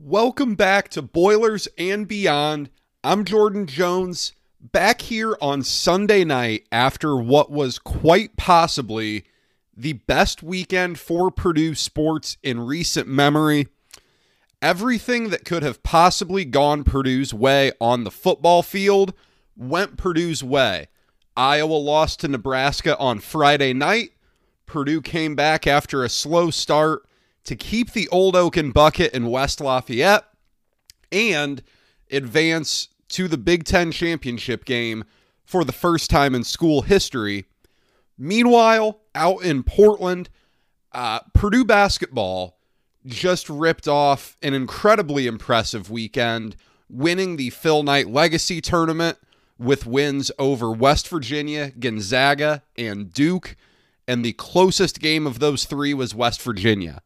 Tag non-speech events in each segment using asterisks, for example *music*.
Welcome back to Boilers and Beyond. I'm Jordan Jones, back here on Sunday night after what was quite possibly the best weekend for Purdue sports in recent memory. Everything that could have possibly gone Purdue's way on the football field went Purdue's way. Iowa lost to Nebraska on Friday night. Purdue came back after a slow start to keep the Old Oaken bucket in West Lafayette and advance to the Big Ten championship game for the first time in school history. Meanwhile, out in Portland, uh, Purdue basketball just ripped off an incredibly impressive weekend, winning the Phil Knight Legacy Tournament with wins over West Virginia, Gonzaga, and Duke. And the closest game of those three was West Virginia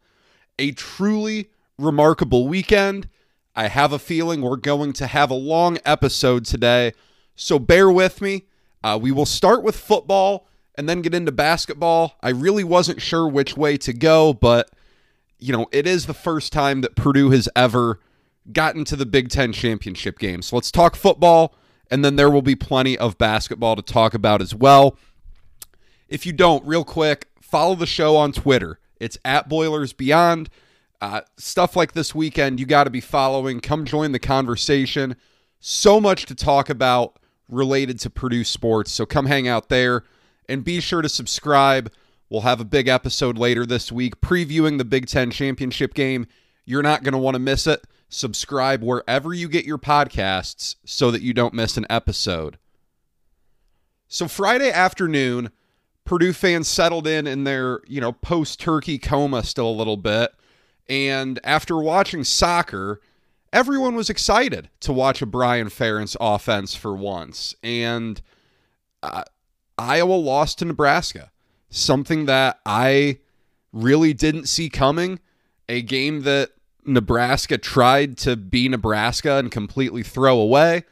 a truly remarkable weekend. I have a feeling we're going to have a long episode today, so bear with me. Uh, we will start with football and then get into basketball. I really wasn't sure which way to go, but you know, it is the first time that Purdue has ever gotten to the Big Ten championship game. So let's talk football, and then there will be plenty of basketball to talk about as well. If you don't, real quick, follow the show on Twitter it's at Boilers Beyond. Uh, stuff like this weekend, you got to be following. Come join the conversation. So much to talk about related to Purdue sports. So come hang out there and be sure to subscribe. We'll have a big episode later this week previewing the Big Ten championship game. You're not going to want to miss it. Subscribe wherever you get your podcasts so that you don't miss an episode. So, Friday afternoon, Purdue fans settled in in their, you know, post turkey coma still a little bit. And after watching soccer, everyone was excited to watch a Brian Ferentz offense for once. And uh, Iowa lost to Nebraska, something that I really didn't see coming. A game that Nebraska tried to be Nebraska and completely throw away.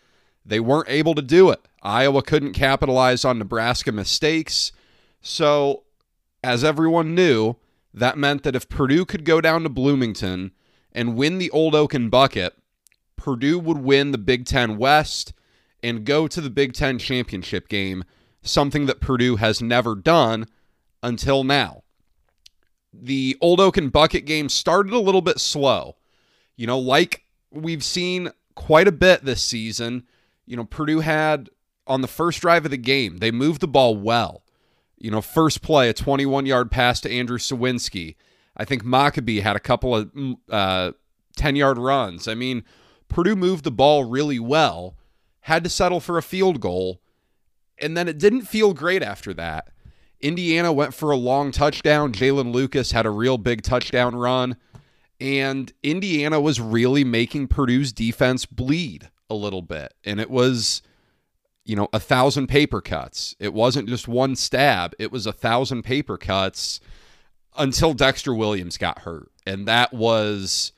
They weren't able to do it. Iowa couldn't capitalize on Nebraska mistakes. So, as everyone knew, that meant that if Purdue could go down to Bloomington and win the Old Oaken Bucket, Purdue would win the Big Ten West and go to the Big Ten championship game, something that Purdue has never done until now. The Old Oaken Bucket game started a little bit slow. You know, like we've seen quite a bit this season, you know, Purdue had on the first drive of the game, they moved the ball well. You know, first play, a 21 yard pass to Andrew Sawinski. I think Mockobee had a couple of 10 uh, yard runs. I mean, Purdue moved the ball really well, had to settle for a field goal, and then it didn't feel great after that. Indiana went for a long touchdown. Jaylin Lucas had a real big touchdown run. And Indiana was really making Purdue's defense bleed a little bit. And it was you know, a thousand paper cuts. It wasn't just one stab, it was a thousand paper cuts until Dexter Williams got hurt. And that was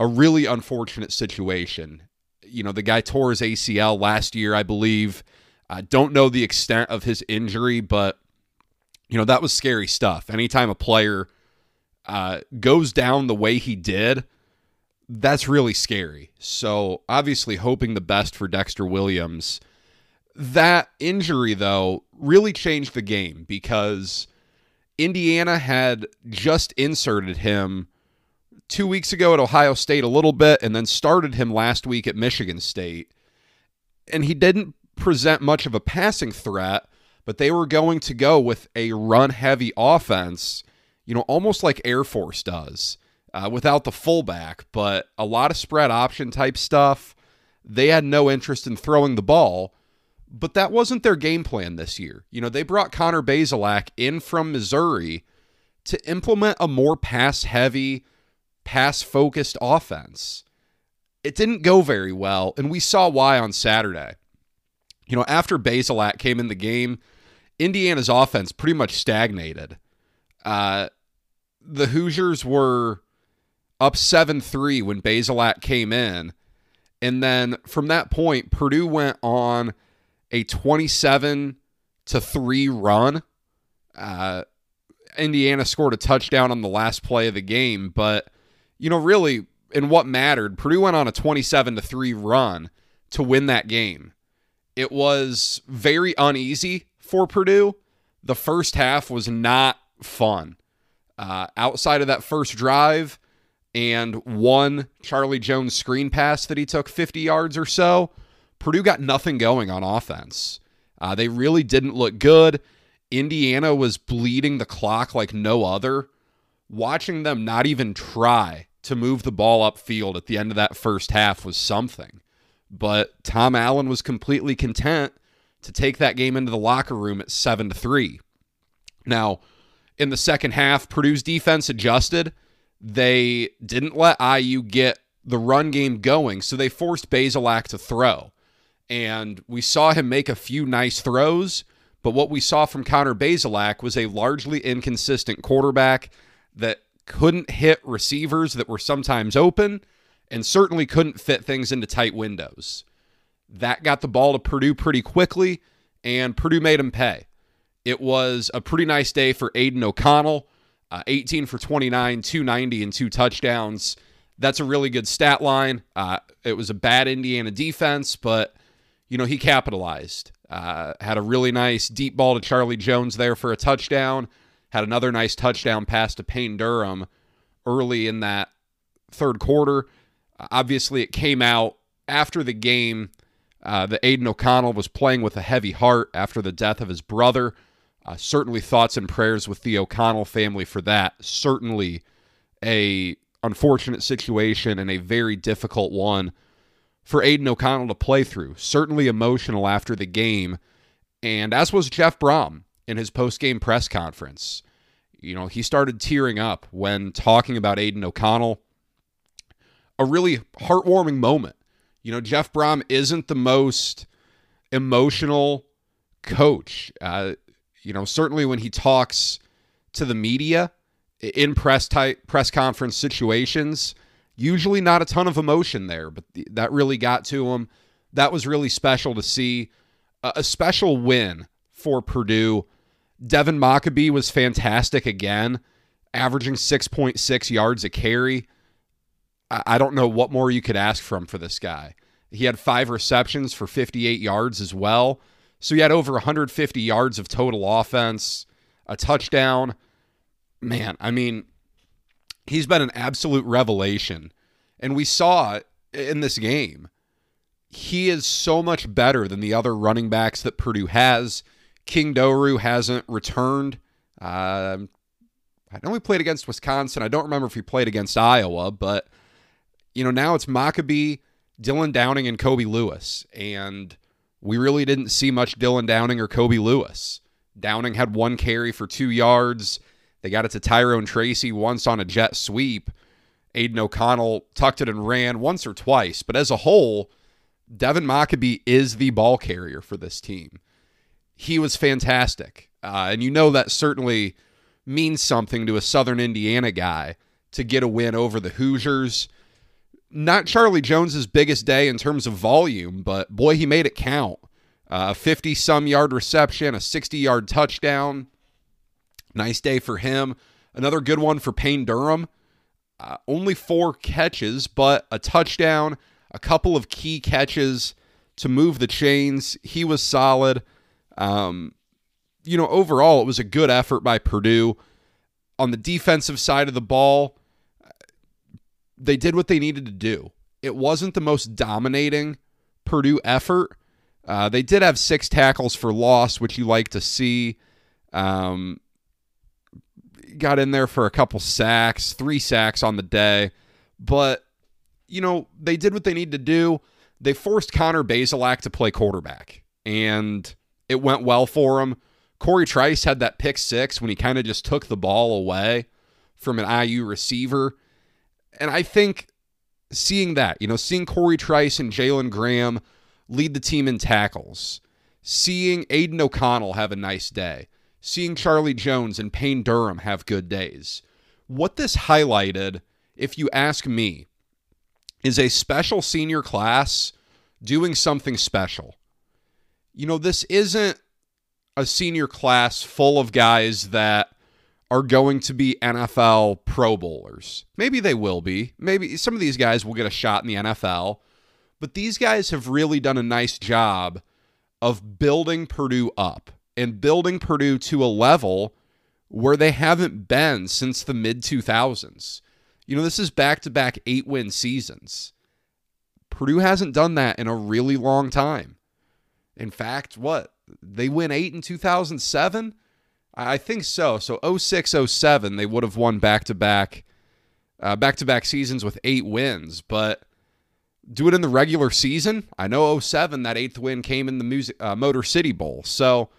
a really unfortunate situation. You know, the guy tore his ACL last year, I believe. I don't know the extent of his injury, but, you know, that was scary stuff. Anytime a player uh, goes down the way he did, that's really scary. So, obviously, hoping the best for Dexter Williams. That injury, though, really changed the game because Indiana had just inserted him two weeks ago at Ohio State a little bit and then started him last week at Michigan State. And he didn't present much of a passing threat, but they were going to go with a run heavy offense, you know, almost like Air Force does uh, without the fullback, but a lot of spread option type stuff. They had no interest in throwing the ball but that wasn't their game plan this year. You know, they brought Connor Bazelak in from Missouri to implement a more pass heavy, pass focused offense. It didn't go very well, and we saw why on Saturday. You know, after Bazelak came in the game, Indiana's offense pretty much stagnated. Uh, the Hoosiers were up 7 3 when Bazelak came in. And then from that point, Purdue went on a 27 to 3 run. Uh, Indiana scored a touchdown on the last play of the game, but you know, really in what mattered, Purdue went on a 27 to 3 run to win that game. It was very uneasy for Purdue. The first half was not fun. Uh, outside of that first drive and one Charlie Jones screen pass that he took 50 yards or so, Purdue got nothing going on offense. Uh, they really didn't look good. Indiana was bleeding the clock like no other. Watching them not even try to move the ball upfield at the end of that first half was something. But Tom Allen was completely content to take that game into the locker room at 7 to 3. Now, in the second half, Purdue's defense adjusted. They didn't let IU get the run game going, so they forced Bazelak to throw. And we saw him make a few nice throws, but what we saw from Connor Bazelak was a largely inconsistent quarterback that couldn't hit receivers that were sometimes open and certainly couldn't fit things into tight windows. That got the ball to Purdue pretty quickly, and Purdue made him pay. It was a pretty nice day for Aidan O'Connell. Uh, 18 for 29, 290, and two touchdowns. That's a really good stat line. Uh, it was a bad Indiana defense, but, you know, he capitalized. Uh, had a really nice deep ball to Charlie Jones there for a touchdown. Had another nice touchdown pass to Payne Durham early in that third quarter. obviously, it came out after the game uh, that Aidan O'Connell was playing with a heavy heart after the death of his brother. Uh, certainly, thoughts and prayers with the O'Connell family for that. Certainly, a unfortunate situation and a very difficult one for Aidan O'Connell to play through. Certainly emotional after the game, and as was Jeff Brohm in his post-game press conference. You know, he started tearing up when talking about Aidan O'Connell. A really heartwarming moment. You know, Jeff Brohm isn't the most emotional coach. Uh, you know, certainly when he talks to the media in press type press conference situations, usually not a ton of emotion there, but th- that really got to him. That was really special to see. A special win for Purdue. Devin Mockobee was fantastic again, averaging 6.6 yards a carry. I-, I don't know what more you could ask from for this guy. He had five receptions for 58 yards as well. So he had over 150 yards of total offense, a touchdown. Man, I mean, he's been an absolute revelation. And we saw in this game. He is so much better than the other running backs that Purdue has. King Doerue hasn't returned. Uh, I know he played against Wisconsin. I don't remember if he played against Iowa, but you know now it's Mockobee, Dylan Downing, and Kobe Lewis, and we really didn't see much Dylan Downing or Kobe Lewis. Downing had one carry for two yards. They got it to Tyrone Tracy once on a jet sweep. Aidan O'Connell tucked it and ran once or twice. But as a whole, Devin Mockobee is the ball carrier for this team. He was fantastic. Uh, and you know that certainly means something to a Southern Indiana guy to get a win over the Hoosiers not Charlie Jones's biggest day in terms of volume, but boy, he made it count. Uh, a 50 some yard reception, a 60 yard touchdown. Nice day for him. Another good one for Payne Durham. Uh, only four catches, but a touchdown, a couple of key catches to move the chains. He was solid. Um, you know, overall, it was a good effort by Purdue. On the defensive side of the ball, they did what they needed to do. It wasn't the most dominating Purdue effort. Uh, they did have six tackles for loss, which you like to see. Um, got in there for a couple sacks, three sacks on the day. But, you know, they did what they needed to do. They forced Connor Bazelak to play quarterback, and it went well for him. Corey Trice had that pick six when he kind of just took the ball away from an IU receiver and I think seeing that, you know, seeing Corey Trice and Jalen Graham lead the team in tackles, seeing Aidan O'Connell have a nice day, seeing Charlie Jones and Payne Durham have good days. What this highlighted, if you ask me, is a special senior class doing something special. You know, this isn't a senior class full of guys that are going to be NFL Pro Bowlers. Maybe they will be. Maybe some of these guys will get a shot in the NFL. But these guys have really done a nice job of building Purdue up and building Purdue to a level where they haven't been since the mid 2000s. You know, this is back to back eight win seasons. Purdue hasn't done that in a really long time. In fact, what? They win eight in 2007? I think so. So 06, 07, they would have won back to back, back to back seasons with eight wins. But do it in the regular season. I know 07, that eighth win came in the music, uh, Motor City Bowl. So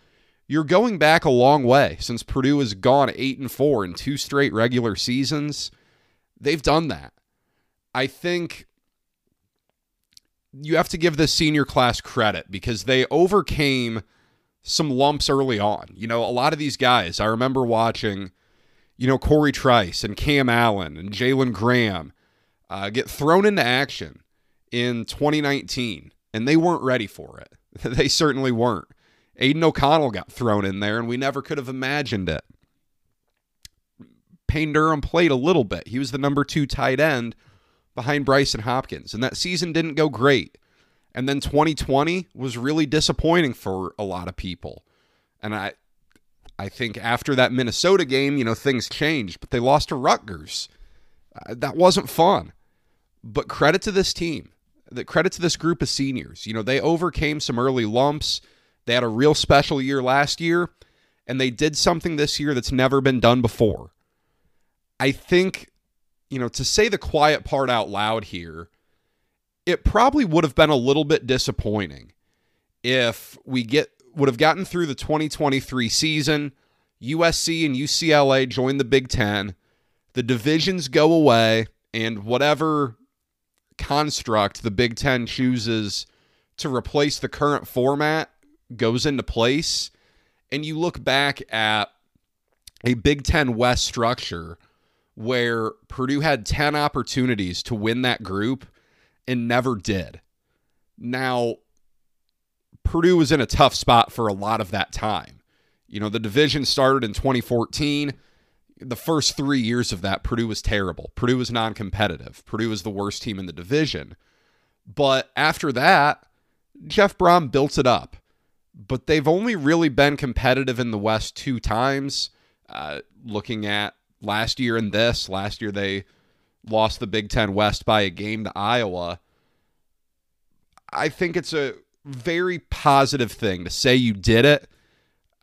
you're going back a long way since Purdue has gone eight and four in two straight regular seasons. They've done that. I think you have to give the senior class credit because they overcame some lumps early on. You know, a lot of these guys, I remember watching, you know, Corey Trice and Cam Allen and Jalen Graham uh, get thrown into action in 2019, and they weren't ready for it. *laughs* they certainly weren't. Aidan O'Connell got thrown in there, and we never could have imagined it. Payne Durham played a little bit. He was the number two tight end behind Bryson Hopkins, and that season didn't go great. And then 2020 was really disappointing for a lot of people. And I I think after that Minnesota game, you know, things changed, but they lost to Rutgers. Uh, that wasn't fun. But credit to this team. The credit to this group of seniors. You know, they overcame some early lumps. They had a real special year last year, and they did something this year that's never been done before. I think, you know, to say the quiet part out loud here, it probably would have been a little bit disappointing if we get would have gotten through the 2023 season, USC and UCLA join the Big 10, the divisions go away and whatever construct the Big 10 chooses to replace the current format goes into place and you look back at a Big 10 West structure where Purdue had 10 opportunities to win that group and never did. Now, Purdue was in a tough spot for a lot of that time. You know, the division started in 2014. The first three years of that, Purdue was terrible. Purdue was non competitive. Purdue was the worst team in the division. But after that, Jeff Brohm built it up. But they've only really been competitive in the West two times. Uh, looking at last year and this, last year they lost the Big Ten West by a game to Iowa. I think it's a very positive thing to say you did it,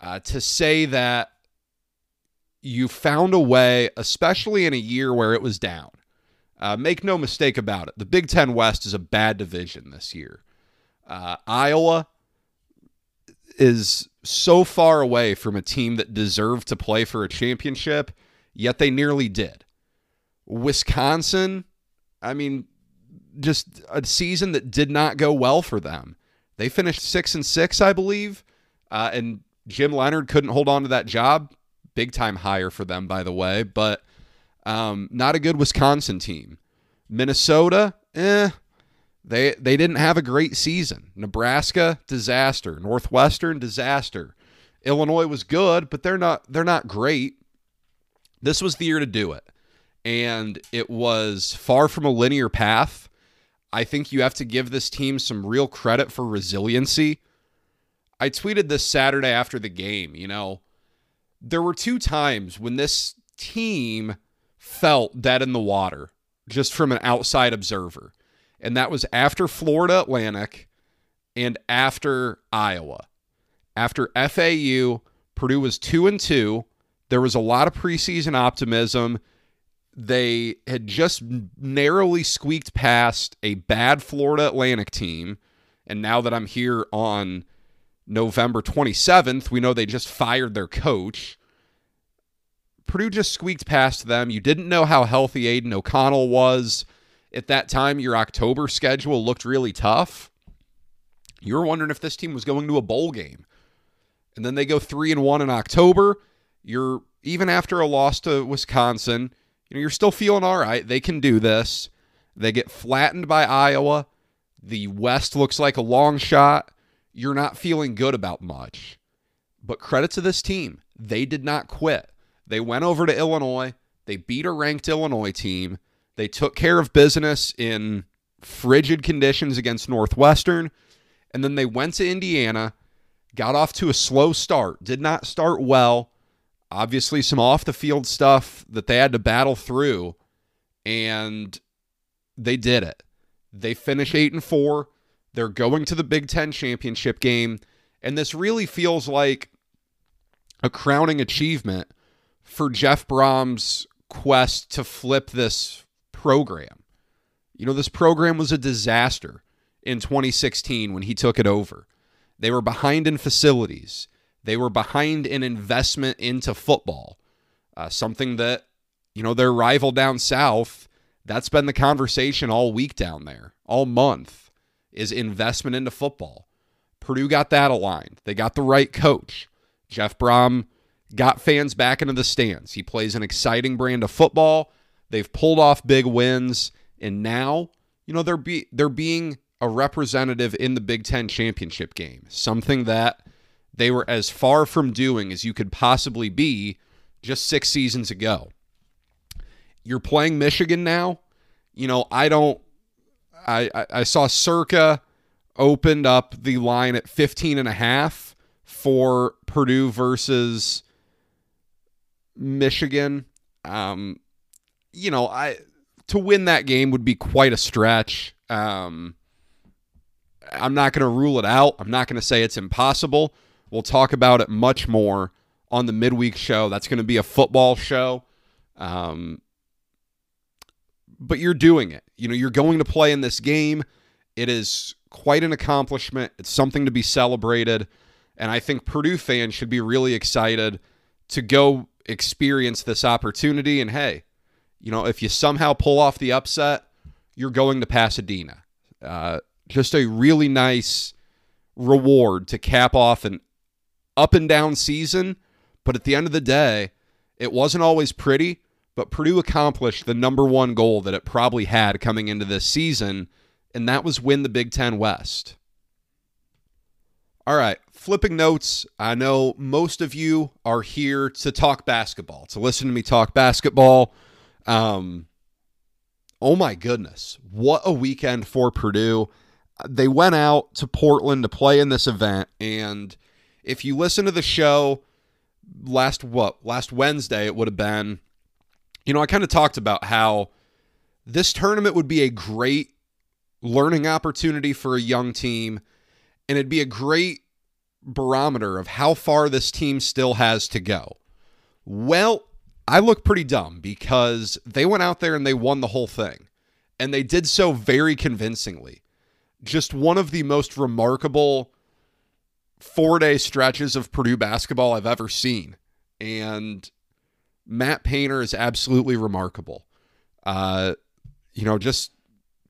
uh, to say that you found a way, especially in a year where it was down. Uh, make no mistake about it. The Big Ten West is a bad division this year. Uh, Iowa is so far away from a team that deserved to play for a championship, yet they nearly did. Wisconsin, I mean, just a season that did not go well for them. They finished six and six, I believe, uh, and Jim Leonhard couldn't hold on to that job. Big time hire for them, by the way, but um, not a good Wisconsin team. Minnesota, eh, they they didn't have a great season. Nebraska, disaster. Northwestern, disaster. Illinois was good, but they're not they're not great. This was the year to do it and it was far from a linear path. I think you have to give this team some real credit for resiliency. I tweeted this Saturday after the game, you know, there were two times when this team felt dead in the water just from an outside observer. And that was after Florida Atlantic and after Iowa. After FAU, Purdue was 2 and 2. There was a lot of preseason optimism they had just narrowly squeaked past a bad Florida Atlantic team. And now that I'm here on November 27th, we know they just fired their coach. Purdue just squeaked past them. You didn't know how healthy Aidan O'Connell was. At that time, your October schedule looked really tough. You were wondering if this team was going to a bowl game. And then they go 3 and 1 in October. You're even after a loss to Wisconsin, you know, you're still feeling all right. They can do this. They get flattened by Iowa. The West looks like a long shot. You're not feeling good about much. But credit to this team. They did not quit. They went over to Illinois. They beat a ranked Illinois team. They took care of business in frigid conditions against Northwestern. And then they went to Indiana, got off to a slow start, did not start well. Obviously, some off the field stuff that they had to battle through. And they did it. They finish 8 and 4. They're going to the Big 10 championship game, and this really feels like a crowning achievement for Jeff Brohm's quest to flip this program. You know, this program was a disaster in 2016 when he took it over. They were behind in facilities. They were behind in investment into football. Uh, something that, you know, their rival down south, that's been the conversation all week down there, all month, is investment into football. Purdue got that aligned. They got the right coach. Jeff Brohm got fans back into the stands. He plays an exciting brand of football. They've pulled off big wins, and now, you know, they're be they're being a representative in the Big Ten championship game. Something that they were as far from doing as you could possibly be just six seasons ago. You're playing Michigan now. You know, I don't. I I, I saw Circa opened up the line at 15 and a half for Purdue versus Michigan. Um, you know, I to win that game would be quite a stretch. Um, I'm not going to rule it out. I'm not going to say it's impossible. We'll talk about it much more on the midweek show. That's going to be a football show. Um, but you're doing it. You know, you're going to play in this game. It is quite an accomplishment. It's something to be celebrated. And I think Purdue fans should be really excited to go experience this opportunity. And hey, you know, if you somehow pull off the upset, you're going to Pasadena. Uh, just a really nice reward to cap off an up and down season. But at the end of the day, it wasn't always pretty, but Purdue accomplished the number one goal that it probably had coming into this season, and that was win the Big Ten West. All right, flipping notes. I know most of you are here to talk basketball, to listen to me talk basketball. Um, oh my goodness, what a weekend for Purdue. They went out to Portland to play in this event, and if you listen to the show last what last Wednesday, it would have been. You know, I kind of talked about how this tournament would be a great learning opportunity for a young team and it'd be a great barometer of how far this team still has to go. Well, I look pretty dumb because they went out there and they won the whole thing. And they did so very convincingly. Just one of the most remarkable four day stretches of Purdue basketball I've ever seen. And Matt Painter is absolutely remarkable. Uh, you know, just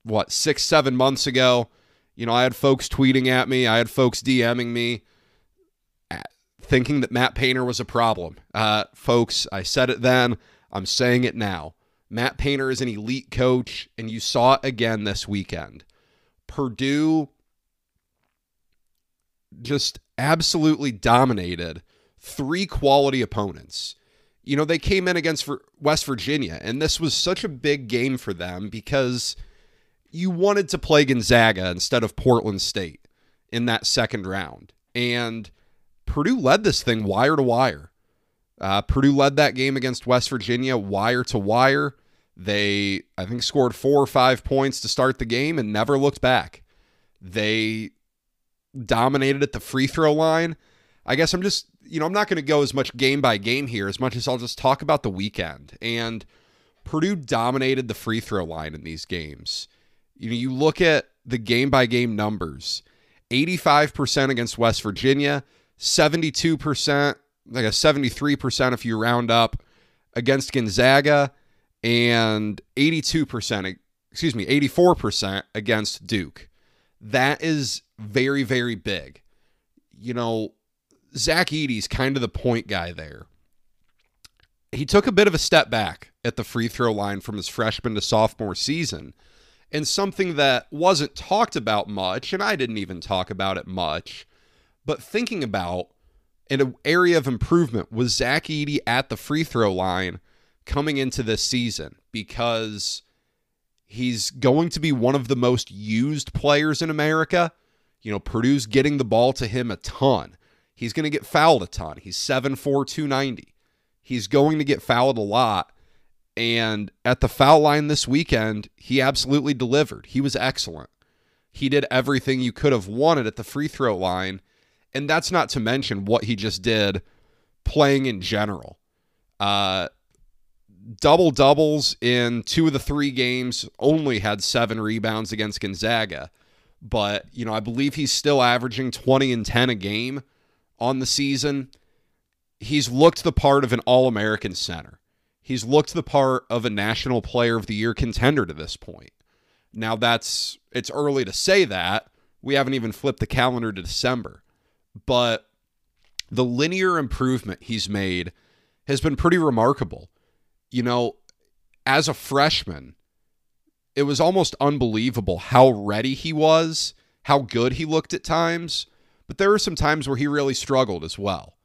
what, six, seven months ago, you know, I had folks tweeting at me, I had folks DMing me thinking that Matt Painter was a problem. Uh, folks, I said it then, I'm saying it now. Matt Painter is an elite coach, and you saw it again this weekend. Purdue just absolutely dominated three quality opponents. You know, they came in against West Virginia, and this was such a big game for them because you wanted to play Gonzaga instead of Portland State in that second round. And Purdue led this thing wire to wire. Uh, Purdue led that game against West Virginia wire to wire. They, I think, scored four or five points to start the game and never looked back. They dominated at the free throw line. I guess I'm just, you know, I'm not going to go as much game by game here as much as I'll just talk about the weekend. And Purdue dominated the free throw line in these games. You know, you look at the game by game numbers 85% against West Virginia, 72%, like a 73% if you round up against Gonzaga, and 82%, excuse me, 84% against Duke. That is very, very big. You know, Zach Edey's kind of the point guy there. He took a bit of a step back at the free throw line from his freshman to sophomore season. And something that wasn't talked about much, and I didn't even talk about it much, but thinking about an area of improvement was Zach Edey at the free throw line coming into this season because he's going to be one of the most used players in America. You know, Purdue's getting the ball to him a ton. He's going to get fouled a ton. He's 7'4, 290. He's going to get fouled a lot. And at the foul line this weekend, he absolutely delivered. He was excellent. He did everything you could have wanted at the free throw line. And that's not to mention what he just did playing in general. Uh, double doubles in two of the three games, only had seven rebounds against Gonzaga. But, you know, I believe he's still averaging 20 and 10 a game on the season. He's looked the part of an All American center. He's looked the part of a National Player of the Year contender to this point. Now, that's, it's early to say that. We haven't even flipped the calendar to December. But the linear improvement he's made has been pretty remarkable you know, as a freshman, it was almost unbelievable how ready he was, how good he looked at times, but there were some times where he really struggled as well.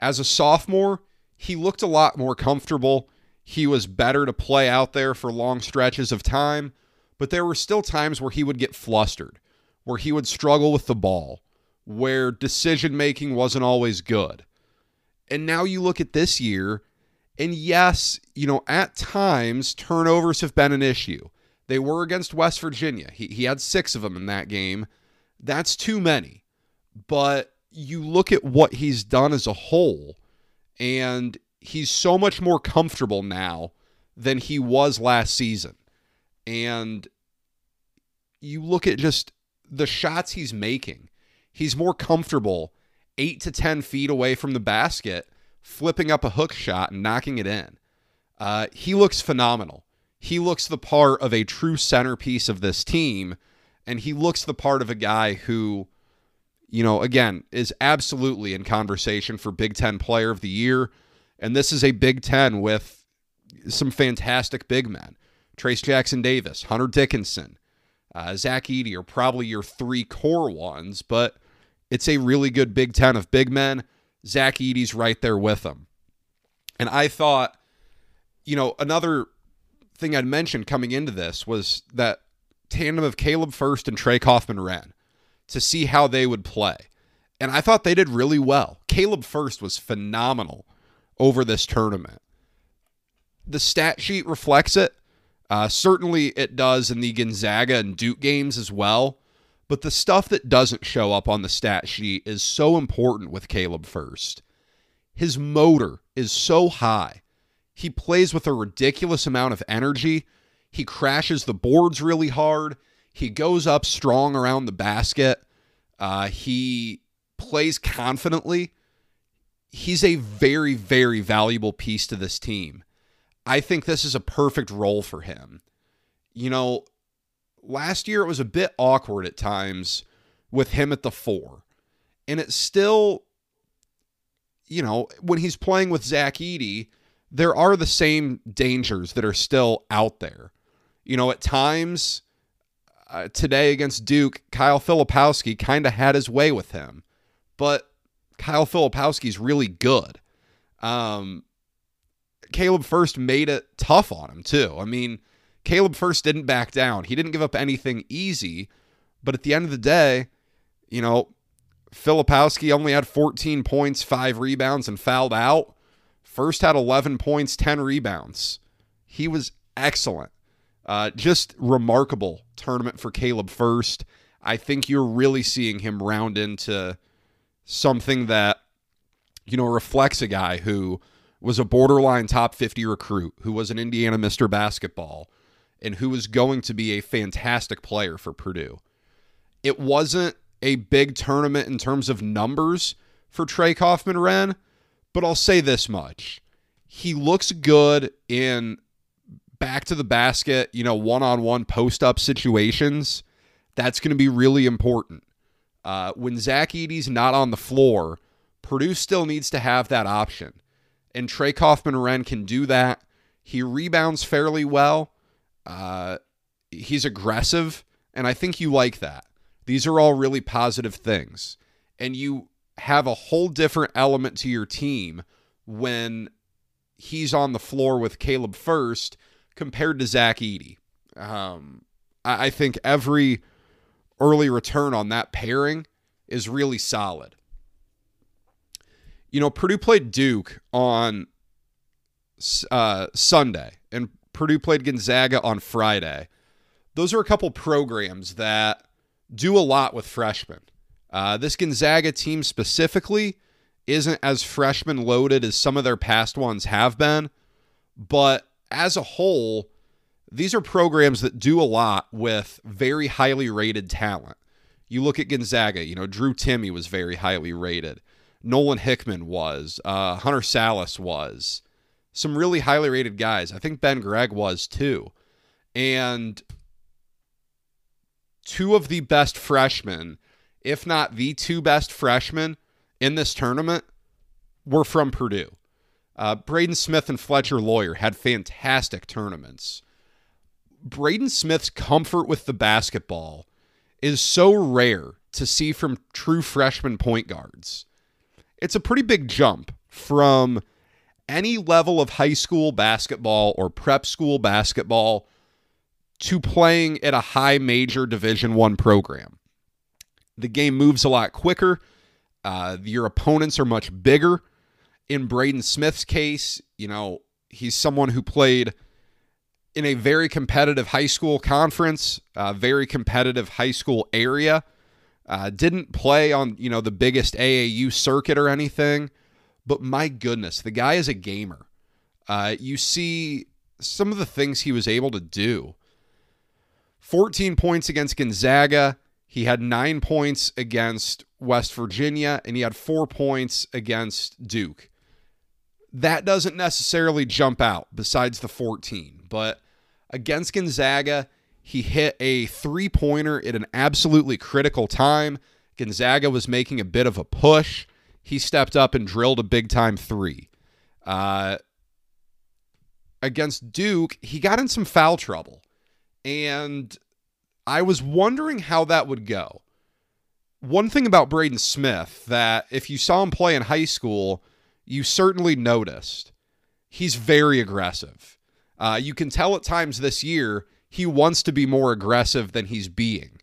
As a sophomore, he looked a lot more comfortable. He was better to play out there for long stretches of time, but there were still times where he would get flustered, where he would struggle with the ball, where decision making wasn't always good. And now you look at this year, and yes, you know, at times turnovers have been an issue. They were against West Virginia. He, he had six of them in that game. That's too many. But you look at what he's done as a whole, and he's so much more comfortable now than he was last season. And you look at just the shots he's making, he's more comfortable eight to 10 feet away from the basket flipping up a hook shot and knocking it in. Uh, he looks phenomenal. He looks the part of a true centerpiece of this team, and he looks the part of a guy who, you know, again, is absolutely in conversation for Big Ten Player of the Year. And this is a Big Ten with some fantastic big men. Trayce Jackson Davis, Hunter Dickinson, uh, Zach Edey are probably your three core ones, but it's a really good Big Ten of big men. Zach Edey's right there with them. And I thought, you know, another thing I'd mentioned coming into this was that tandem of Caleb Furst and Trey Kaufman Renn to see how they would play. And I thought they did really well. Caleb Furst was phenomenal over this tournament. The stat sheet reflects it. Uh, certainly it does in the Gonzaga and Duke games as well. But the stuff that doesn't show up on the stat sheet is so important with Caleb Furst. His motor is so high. He plays with a ridiculous amount of energy. He crashes the boards really hard. He goes up strong around the basket. Uh, he plays confidently. He's a very, very valuable piece to this team. I think this is a perfect role for him. You know, last year it was a bit awkward at times with him at the four. And it's still, you know, when he's playing with Zach Edey, there are the same dangers that are still out there. You know, at times uh, today against Duke, Kyle Filipowski kind of had his way with him, but Kyle Filipowski's really good. Um, Caleb Furst made it tough on him too. I mean, Caleb Furst didn't back down. He didn't give up anything easy, but at the end of the day, you know, Filipowski only had 14 points, five rebounds, and fouled out. Furst had 11 points, 10 rebounds. He was excellent. Uh, just remarkable tournament for Caleb Furst. I think you're really seeing him round into something that, you know, reflects a guy who was a borderline top 50 recruit, who was an Indiana Mr. Basketball, and who is going to be a fantastic player for Purdue. It wasn't a big tournament in terms of numbers for Trey Kaufman Renn, but I'll say this much. He looks good in back to the basket, you know, one on one post up situations. That's going to be really important. Uh, when Zach Edey's not on the floor, Purdue still needs to have that option. And Trey Kaufman Renn can do that. He rebounds fairly well. Uh, he's aggressive, and I think you like that. These are all really positive things. And you have a whole different element to your team when he's on the floor with Caleb Furst compared to Zach Edey. Um, I, I think every early return on that pairing is really solid. You know, Purdue played Duke on uh, Sunday, and Purdue played Gonzaga on Friday. Those are a couple programs that do a lot with freshmen. Uh, this Gonzaga team specifically isn't as freshman loaded as some of their past ones have been, but as a whole, these are programs that do a lot with very highly rated talent. You look at Gonzaga, you know, Drew Timme was very highly rated. Nolan Hickman was. Uh, Hunter Sallis was. Some really highly rated guys. I think Ben Gregg was too. And two of the best freshmen, if not the two best freshmen in this tournament, were from Purdue. Uh, Braden Smith and Fletcher Loyer had fantastic tournaments. Braden Smith's comfort with the basketball is so rare to see from true freshman point guards. It's a pretty big jump from any level of high school basketball or prep school basketball to playing at a high major division 1 program. The game moves a lot quicker. Uh, your opponents are much bigger. In Braden Smith's case, you know, he's someone who played in a very competitive high school conference, a very competitive high school area. Uh, didn't play on you know the biggest AAU circuit or anything, but my goodness, the guy is a gamer. Uh, you see some of the things he was able to do. 14 points against Gonzaga. He had nine points against West Virginia, and he had four points against Duke. That doesn't necessarily jump out besides the 14, but against Gonzaga. He hit a three pointer at an absolutely critical time. Gonzaga was making a bit of a push. He stepped up and drilled a big time three. Uh, against Duke, he got in some foul trouble. And I was wondering how that would go. One thing about Braden Smith that if you saw him play in high school, you certainly noticed he's very aggressive. Uh, you can tell at times this year he wants to be more aggressive than he's being.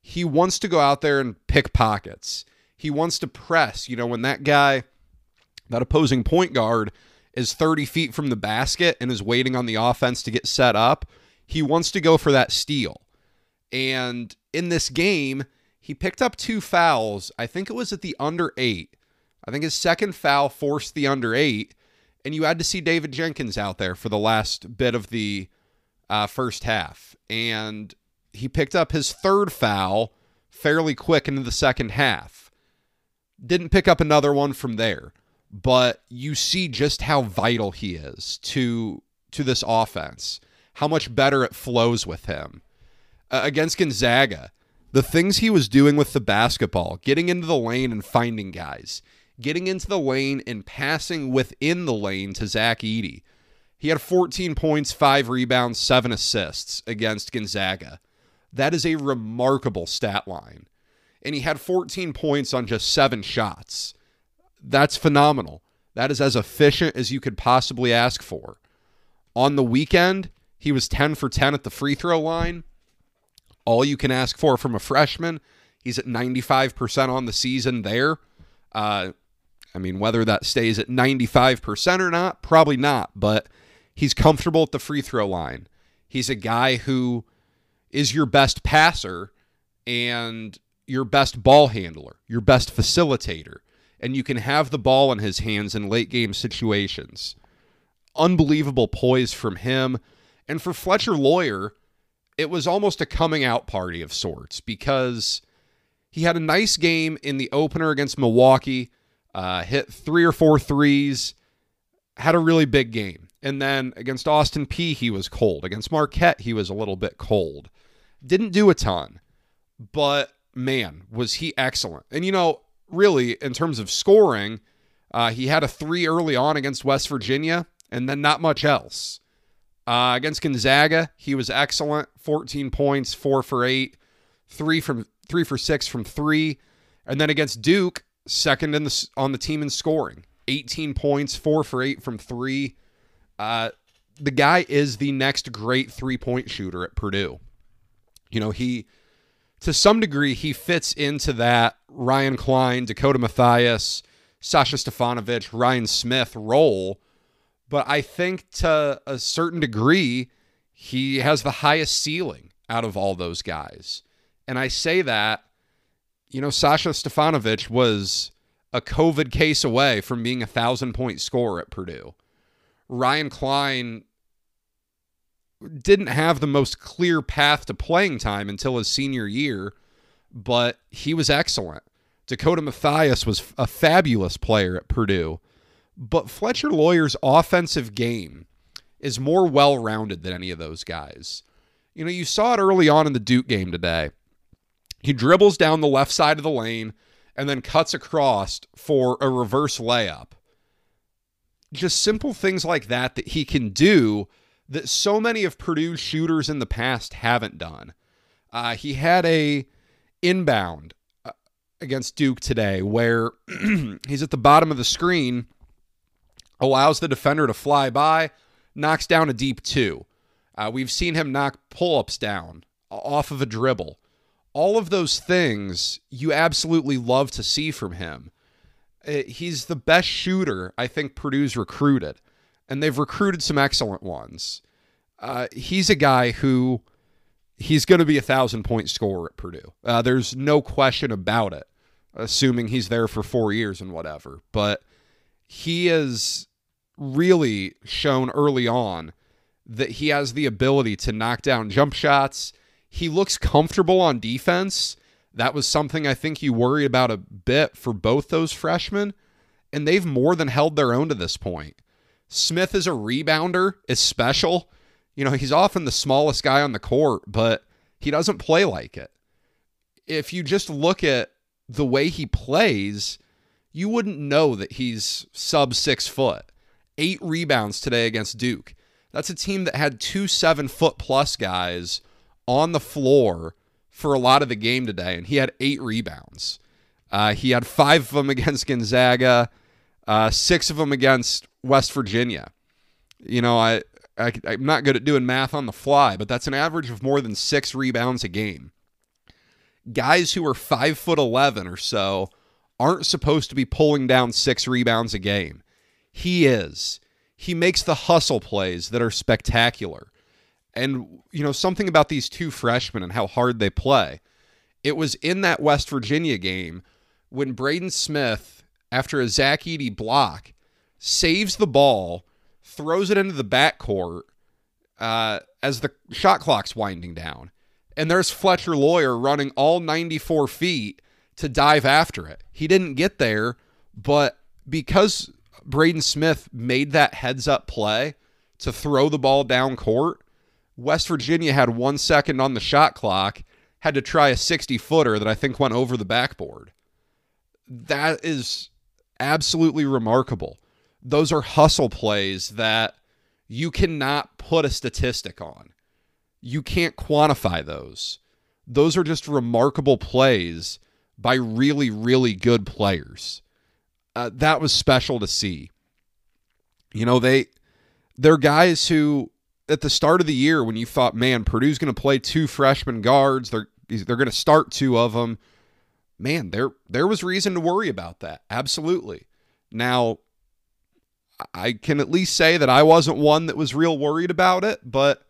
He wants to go out there and pick pockets. He wants to press. You know, when that guy, that opposing point guard, is 30 feet from the basket and is waiting on the offense to get set up, he wants to go for that steal. And in this game, he picked up two fouls. I think it was at the under eight. I think his second foul forced the under eight and you had to see David Jenkins out there for the last bit of the uh, first half. And he picked up his third foul fairly quick into the second half. Didn't pick up another one from there, but you see just how vital he is to to this offense. How much better it flows with him. Uh, against Gonzaga, the things he was doing with the basketball, getting into the lane and finding guys getting into the lane and passing within the lane to Zach Edey. He had 14 points, five rebounds, seven assists against Gonzaga. That is a remarkable stat line. And he had 14 points on just seven shots. That's phenomenal. That is as efficient as you could possibly ask for. On the weekend, he was 10 for 10 at the free throw line. All you can ask for from a freshman. He's at 95% on the season there. Uh, I mean, whether that stays at 95% or not, probably not, but he's comfortable at the free throw line. He's a guy who is your best passer and your best ball handler, your best facilitator, and you can have the ball in his hands in late game situations. Unbelievable poise from him. And for Fletcher Loyer, it was almost a coming out party of sorts because he had a nice game in the opener against Milwaukee uh, hit three or four threes, had a really big game. And then against Austin Peay, he was cold. Against Marquette, he was a little bit cold. Didn't do a ton, but man, was he excellent. And, you know, really, in terms of scoring, uh, he had a three early on against West Virginia and then not much else. Uh, against Gonzaga, he was excellent 14 points, four for eight, three from three for six from three. And then against Duke, second in the on the team in scoring. 18 points, 4 for 8 from 3. Uh, the guy is the next great three-point shooter at Purdue. You know, he to some degree he fits into that Ryan Cline, Dakota Mathias, Sasha Stefanovic, Ryan Smith role, but I think to a certain degree he has the highest ceiling out of all those guys. And I say that, you know, Sasha Stefanovic was a COVID case away from being a thousand point scorer at Purdue. Ryan Cline didn't have the most clear path to playing time until his senior year, but he was excellent. Dakota Mathias was a fabulous player at Purdue, but Fletcher Loyer's offensive game is more well rounded than any of those guys. You know, you saw it early on in the Duke game today. He dribbles down the left side of the lane and then cuts across for a reverse layup. Just simple things like that that he can do that so many of Purdue's shooters in the past haven't done. Uh, he had a inbound uh, against Duke today where *clears throat* he's at the bottom of the screen, allows the defender to fly by, knocks down a deep two. Uh, we've seen him knock pull ups down off of a dribble. All of those things you absolutely love to see from him. Uh, he's the best shooter I think Purdue's recruited and they've recruited some excellent ones. Uh, he's a guy who he's going to be a thousand point scorer at Purdue. Uh, there's no question about it, assuming he's there for four years and whatever. But he has really shown early on that he has the ability to knock down jump shots. He looks comfortable on defense. That was something I think you worried about a bit for both those freshmen, and they've more than held their own to this point. Smith is a rebounder, is special. You know, he's often the smallest guy on the court, but he doesn't play like it. If you just look at the way he plays, you wouldn't know that he's sub six foot. Eight rebounds today against Duke. That's a team that had two seven foot plus guys on the floor for a lot of the game today, and he had eight rebounds. Uh, he had five of them *laughs* against Gonzaga, uh, six of them against West Virginia. You know, I, I I'm not good at doing math on the fly, but that's an average of more than six rebounds a game. Guys who are five foot eleven or so aren't supposed to be pulling down six rebounds a game. He is. He makes the hustle plays that are spectacular. And, you know, something about these two freshmen and how hard they play. It was in that West Virginia game when Braden Smith, after a Zach Edey block, saves the ball, throws it into the backcourt uh, as the shot clock's winding down. And there's Fletcher Loyer running all 94 feet to dive after it. He didn't get there, but because Braden Smith made that heads up play to throw the ball down court, West Virginia had one second on the shot clock, had to try a 60 footer that I think went over the backboard. That is absolutely remarkable those are hustle plays that you cannot put a statistic on. You can't quantify those. Those are just remarkable plays by really, really good players. Uh, that was special to see. You know, they they're guys who at the start of the year when you thought, man, Purdue's going to play two freshman guards, they're they're going to start two of them. Man, there there was reason to worry about that. Absolutely. Now, I can at least say that I wasn't one that was real worried about it, but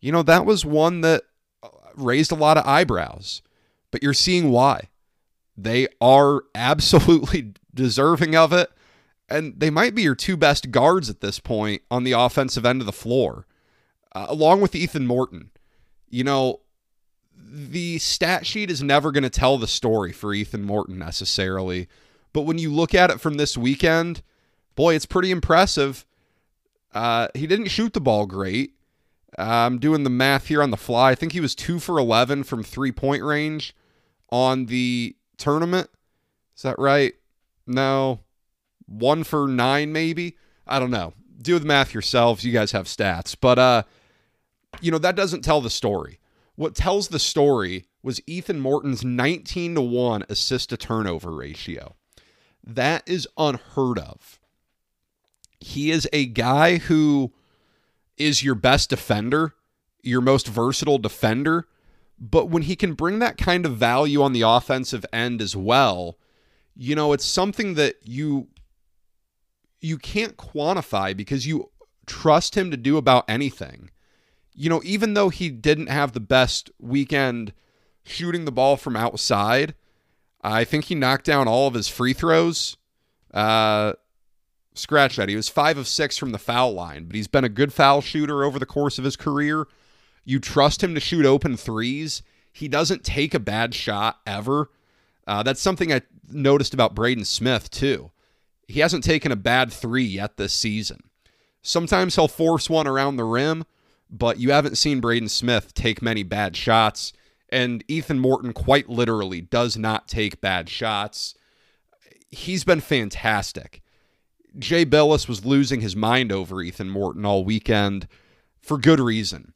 you know, that was one that uh, raised a lot of eyebrows. But you're seeing why. They are *laughs* absolutely deserving of it. And they might be your two best guards at this point on the offensive end of the floor, uh, along with Ethan Morton. You know, the stat sheet is never going to tell the story for Ethan Morton necessarily. But when you look at it from this weekend, boy, it's pretty impressive. Uh, he didn't shoot the ball great. Uh, I'm doing the math here on the fly. I think he was two for 11 from three point range on the tournament. Is that right? No. One for nine, maybe? I don't know. Do the math yourselves. You guys have stats. But, uh, you know, that doesn't tell the story. What tells the story was Ethan Morton's 19 to 1 assist to turnover ratio. That is unheard of. He is a guy who is your best defender, your most versatile defender, but when he can bring that kind of value on the offensive end as well, you know, it's something that you you can't quantify because you trust him to do about anything. You know, even though he didn't have the best weekend shooting the ball from outside, I think he knocked down all of his free throws. Uh, scratch that. He was five of six from the foul line, but he's been a good foul shooter over the course of his career. You trust him to shoot open threes. He doesn't take a bad shot ever. Uh, that's something I noticed about Braden Smith, too. He hasn't taken a bad three yet this season. Sometimes he'll force one around the rim, but you haven't seen Braden Smith take many bad shots. And Ethan Morton quite literally does not take bad shots. He's been fantastic. Jay Bilas was losing his mind over Ethan Morton all weekend for good reason.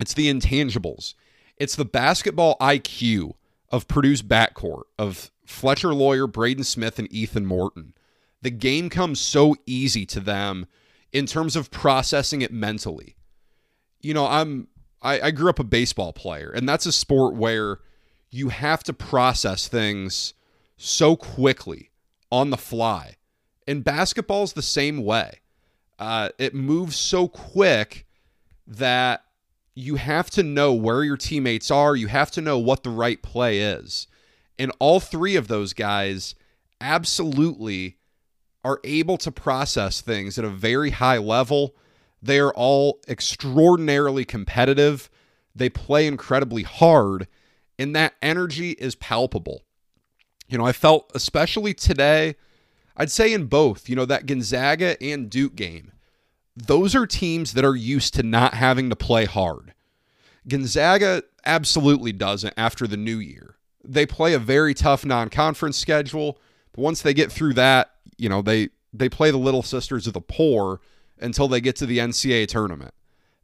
It's the intangibles. It's the basketball IQ of Purdue's backcourt of Fletcher Loyer, Braden Smith, and Ethan Morton. The game comes so easy to them in terms of processing it mentally. You know, I'm I, I grew up a baseball player, and that's a sport where you have to process things so quickly on the fly. And basketball's the same way. Uh, it moves so quick that you have to know where your teammates are. You have to know what the right play is. And all three of those guys absolutely are able to process things at a very high level. They are all extraordinarily competitive. They play incredibly hard, and that energy is palpable. You know, I felt, especially today, I'd say in both, you know, that Gonzaga and Duke game those are teams that are used to not having to play hard. Gonzaga absolutely doesn't after the new year. They play a very tough non-conference schedule, but once they get through that, you know, they they play the little sisters of the poor until they get to the NCAA tournament.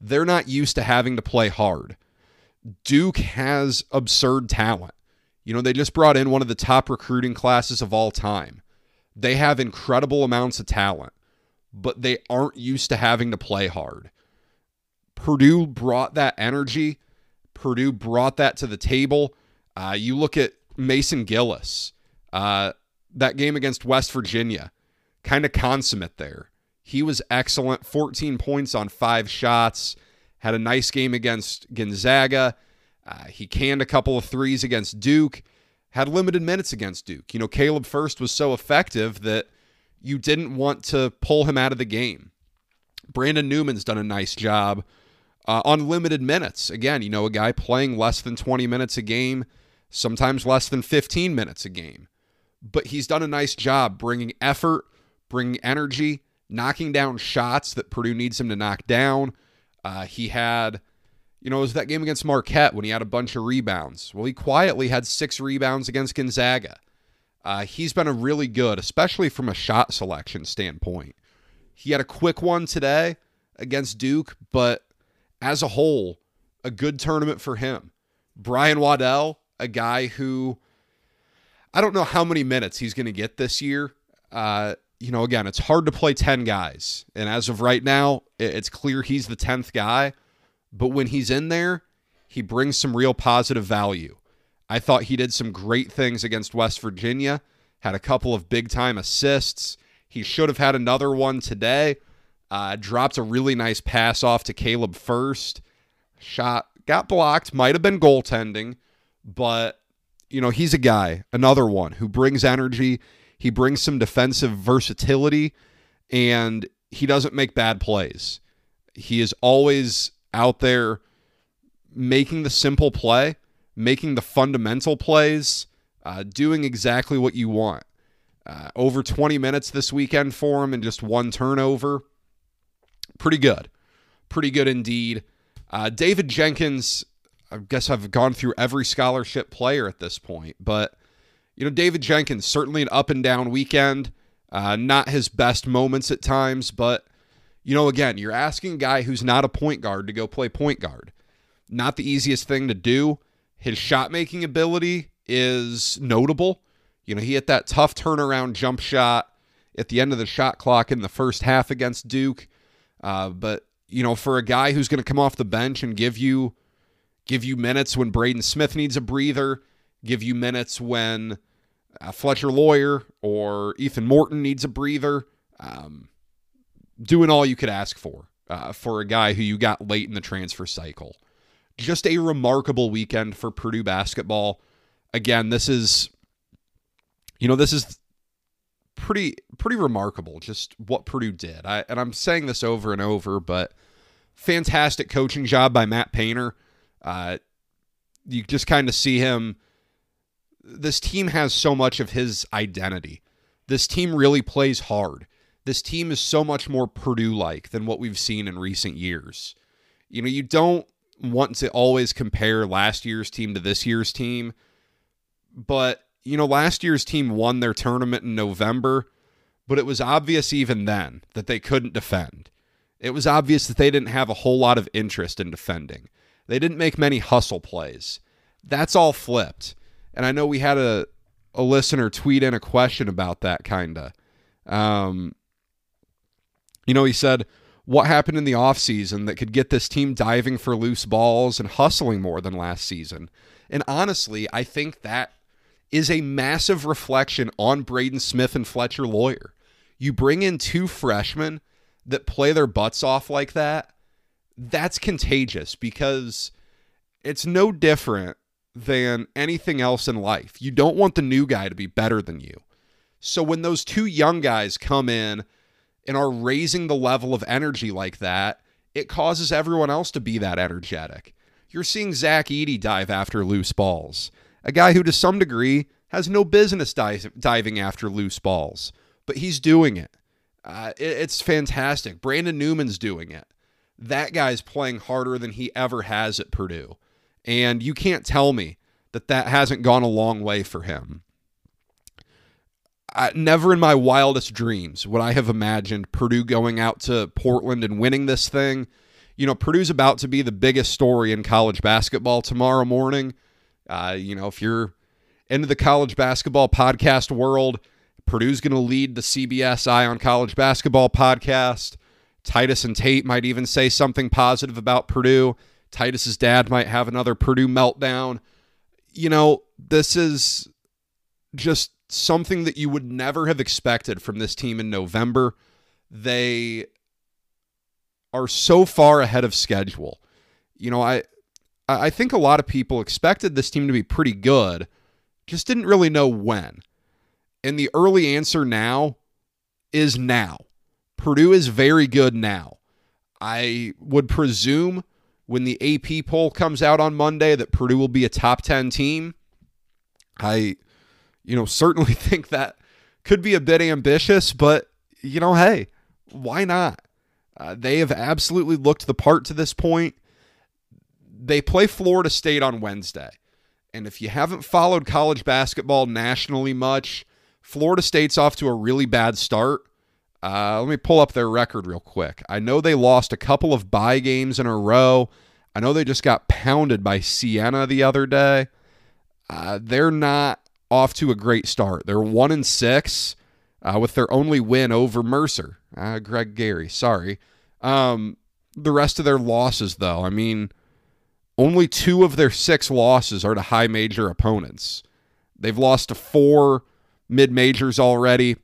They're not used to having to play hard. Duke has absurd talent. You know, they just brought in one of the top recruiting classes of all time. They have incredible amounts of talent but they aren't used to having to play hard. Purdue brought that energy. Purdue brought that to the table. Uh, you look at Mason Gillis, uh, that game against West Virginia, kind of consummate there. He was excellent, 14 points on five shots, had a nice game against Gonzaga. Uh, he canned a couple of threes against Duke, had limited minutes against Duke. You know, Caleb Furst was so effective that you didn't want to pull him out of the game. Brandon Newman's done a nice job uh, on limited minutes. Again, you know, a guy playing less than 20 minutes a game, sometimes less than 15 minutes a game. But he's done a nice job bringing effort, bringing energy, knocking down shots that Purdue needs him to knock down. Uh, he had, you know, it was that game against Marquette when he had a bunch of rebounds. Well, he quietly had six rebounds against Gonzaga. Uh, he's been a really good, especially from a shot selection standpoint. He had a quick one today against Duke, but as a whole, a good tournament for him. Brian Waddell, a guy who I don't know how many minutes he's going to get this year. Uh, you know, again, it's hard to play 10 guys. And as of right now, it's clear he's the 10th guy. But when he's in there, he brings some real positive value. I thought he did some great things against West Virginia, had a couple of big time assists. He should have had another one today. Uh, dropped a really nice pass off to Caleb Furst. Shot got blocked, might have been goaltending, but you know, he's a guy, another one who brings energy. He brings some defensive versatility and he doesn't make bad plays. He is always out there making the simple play making the fundamental plays, uh, doing exactly what you want. Uh, over 20 minutes this weekend for him and just one turnover. Pretty good. Pretty good indeed. Uh, David Jenkins, I guess I've gone through every scholarship player at this point, but, you know, David Jenkins, certainly an up and down weekend. Uh, not his best moments at times, but, you know, again, you're asking a guy who's not a point guard to go play point guard. Not the easiest thing to do. His shot making ability is notable. You know, he hit that tough turnaround jump shot at the end of the shot clock in the first half against Duke. Uh, but you know, for a guy who's going to come off the bench and give you give you minutes when Braden Smith needs a breather, give you minutes when uh, Fletcher Loyer or Ethan Morton needs a breather. Um, doing all you could ask for uh, for a guy who you got late in the transfer cycle. Just a remarkable weekend for Purdue basketball. Again, this is, you know, this is pretty pretty remarkable. Just what Purdue did. I, and I'm saying this over and over, but fantastic coaching job by Matt Painter. Uh, you just kind of see him. This team has so much of his identity. This team really plays hard. This team is so much more Purdue like than what we've seen in recent years. You know, you don't want to always compare last year's team to this year's team, but, you know, last year's team won their tournament in November, but it was obvious even then that they couldn't defend. It was obvious that they didn't have a whole lot of interest in defending. They didn't make many hustle plays. That's all flipped. And I know we had a, a listener tweet in a question about that, kind of. Um, you know, he said, what happened in the offseason that could get this team diving for loose balls and hustling more than last season? And honestly, I think that is a massive reflection on Braden Smith and Fletcher Loyer. You bring in two freshmen that play their butts off like that, that's contagious because it's no different than anything else in life. You don't want the new guy to be better than you. So when those two young guys come in and are raising the level of energy like that, it causes everyone else to be that energetic. You're seeing Zach Edey dive after loose balls, a guy who to some degree has no business diving after loose balls, but he's doing it. Uh, it it's fantastic. Brandon Newman's doing it. That guy's playing harder than he ever has at Purdue. And you can't tell me that that hasn't gone a long way for him. I, never in my wildest dreams would I have imagined Purdue going out to Portland and winning this thing. You know, Purdue's about to be the biggest story in college basketball tomorrow morning. Uh, you know, if you're into the college basketball podcast world, Purdue's going to lead the CBS Eye on College Basketball podcast. Titus and Tate might even say something positive about Purdue. Titus's dad might have another Purdue meltdown. You know, this is just something that you would never have expected from this team in November. They are so far ahead of schedule. You know, I I think a lot of people expected this team to be pretty good, just didn't really know when. And the early answer now is now. Purdue is very good now. I would presume when the AP poll comes out on Monday that Purdue will be a top 10 team. I you know, *laughs* certainly think that could be a bit ambitious, but, you know, hey, why not? Uh, they have absolutely looked the part to this point. They play Florida State on Wednesday. And if you haven't followed college basketball nationally much, Florida State's off to a really bad start. Uh, let me pull up their record real quick. I know they lost a couple of buy games in a row. I know they just got pounded by Siena the other day. Uh, they're not off to a great start. They're one and six uh, with their only win over Mercer. Uh, Greg Gary, sorry. Um, the rest of their losses, though, I mean, only two of their six losses are to high major opponents. They've lost to four mid majors already.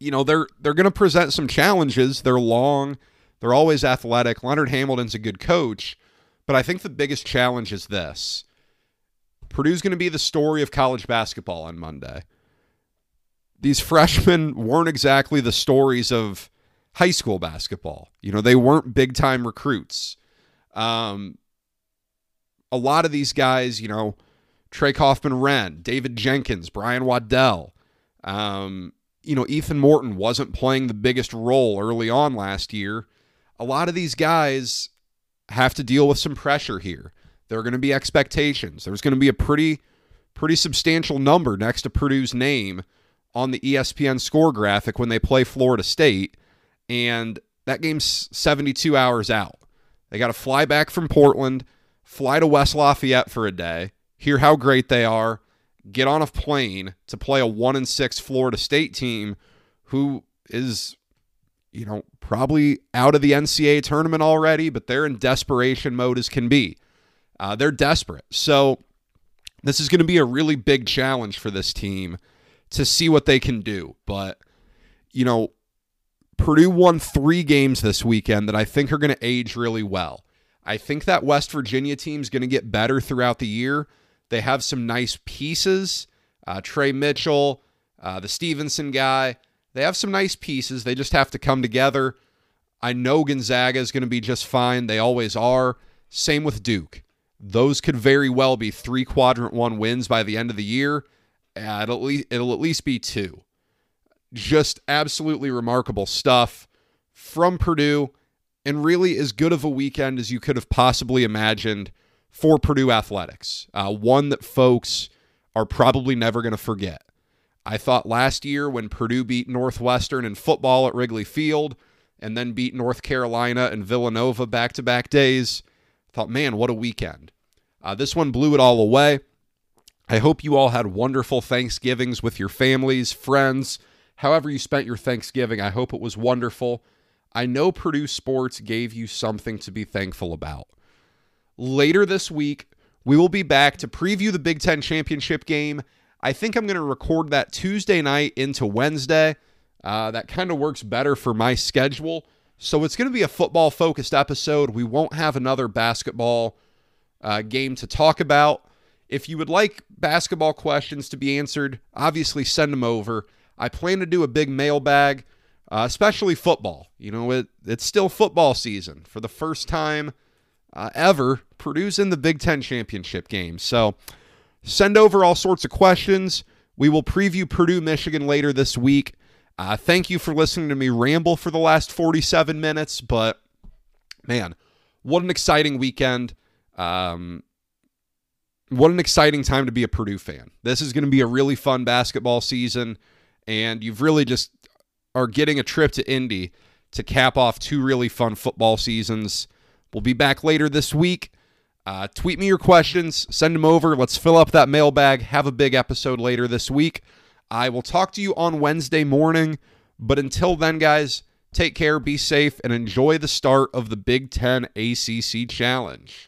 You know, they're they're going to present some challenges. They're long. They're always athletic. Leonard Hamilton's a good coach, but I think the biggest challenge is this. Purdue's going to be the story of college basketball on Monday. These freshmen weren't exactly the stories of high school basketball. You know, they weren't big time recruits. Um, a lot of these guys, you know, Trey Kaufman Renn, David Jenkins, Brian Waddell, um, you know, Ethan Morton wasn't playing the biggest role early on last year. A lot of these guys have to deal with some pressure here. There are going to be expectations. There's going to be a pretty pretty substantial number next to Purdue's name on the ESPN score graphic when they play Florida State and that game's 72 hours out. They got to fly back from Portland, fly to West Lafayette for a day, hear how great they are, get on a plane to play a 1 and 6 Florida State team who is you know, probably out of the NCAA tournament already, but they're in desperation mode as can be. Uh, they're desperate. So this is going to be a really big challenge for this team to see what they can do. But, you know, Purdue won three games this weekend that I think are going to age really well. I think that West Virginia team is going to get better throughout the year. They have some nice pieces. Uh, Tre Mitchell, uh, the Stevenson guy. They have some nice pieces. They just have to come together. I know Gonzaga is going to be just fine. They always are. Same with Duke. Those could very well be three quadrant one wins by the end of the year. It'll at least, it'll at least be two. Just absolutely remarkable stuff from Purdue, and really as good of a weekend as you could have possibly imagined for Purdue athletics. Uh, one that folks are probably never going to forget. I thought last year when Purdue beat Northwestern in football at Wrigley Field and then beat North Carolina and Villanova back to back days, I thought, man, what a weekend. Uh, this one blew it all away. I hope you all had wonderful Thanksgivings with your families, friends, however you spent your Thanksgiving. I hope it was wonderful. I know Purdue Sports gave you something to be thankful about. Later this week, we will be back to preview the Big Ten championship game I think I'm going to record that Tuesday night into Wednesday. Uh, that kind of works better for my schedule. So it's going to be a football focused episode. We won't have another basketball uh, game to talk about. If you would like basketball questions to be answered, obviously send them over. I plan to do a big mailbag, uh, especially football. You know, it, it's still football season for the first time uh, ever. Purdue's in the Big Ten championship game. So Send over all sorts of questions. We will preview Purdue, Michigan later this week. Uh, thank you for listening to me ramble for the last 47 minutes, but man, what an exciting weekend. Um, what an exciting time to be a Purdue fan. This is going to be a really fun basketball season, and you've really just are getting a trip to Indy to cap off two really fun football seasons. We'll be back later this week. Uh, tweet me your questions, send them over. Let's fill up that mailbag. Have a big episode later this week. I will talk to you on Wednesday morning. But until then, guys, take care, be safe, and enjoy the start of the Big Ten ACC Challenge.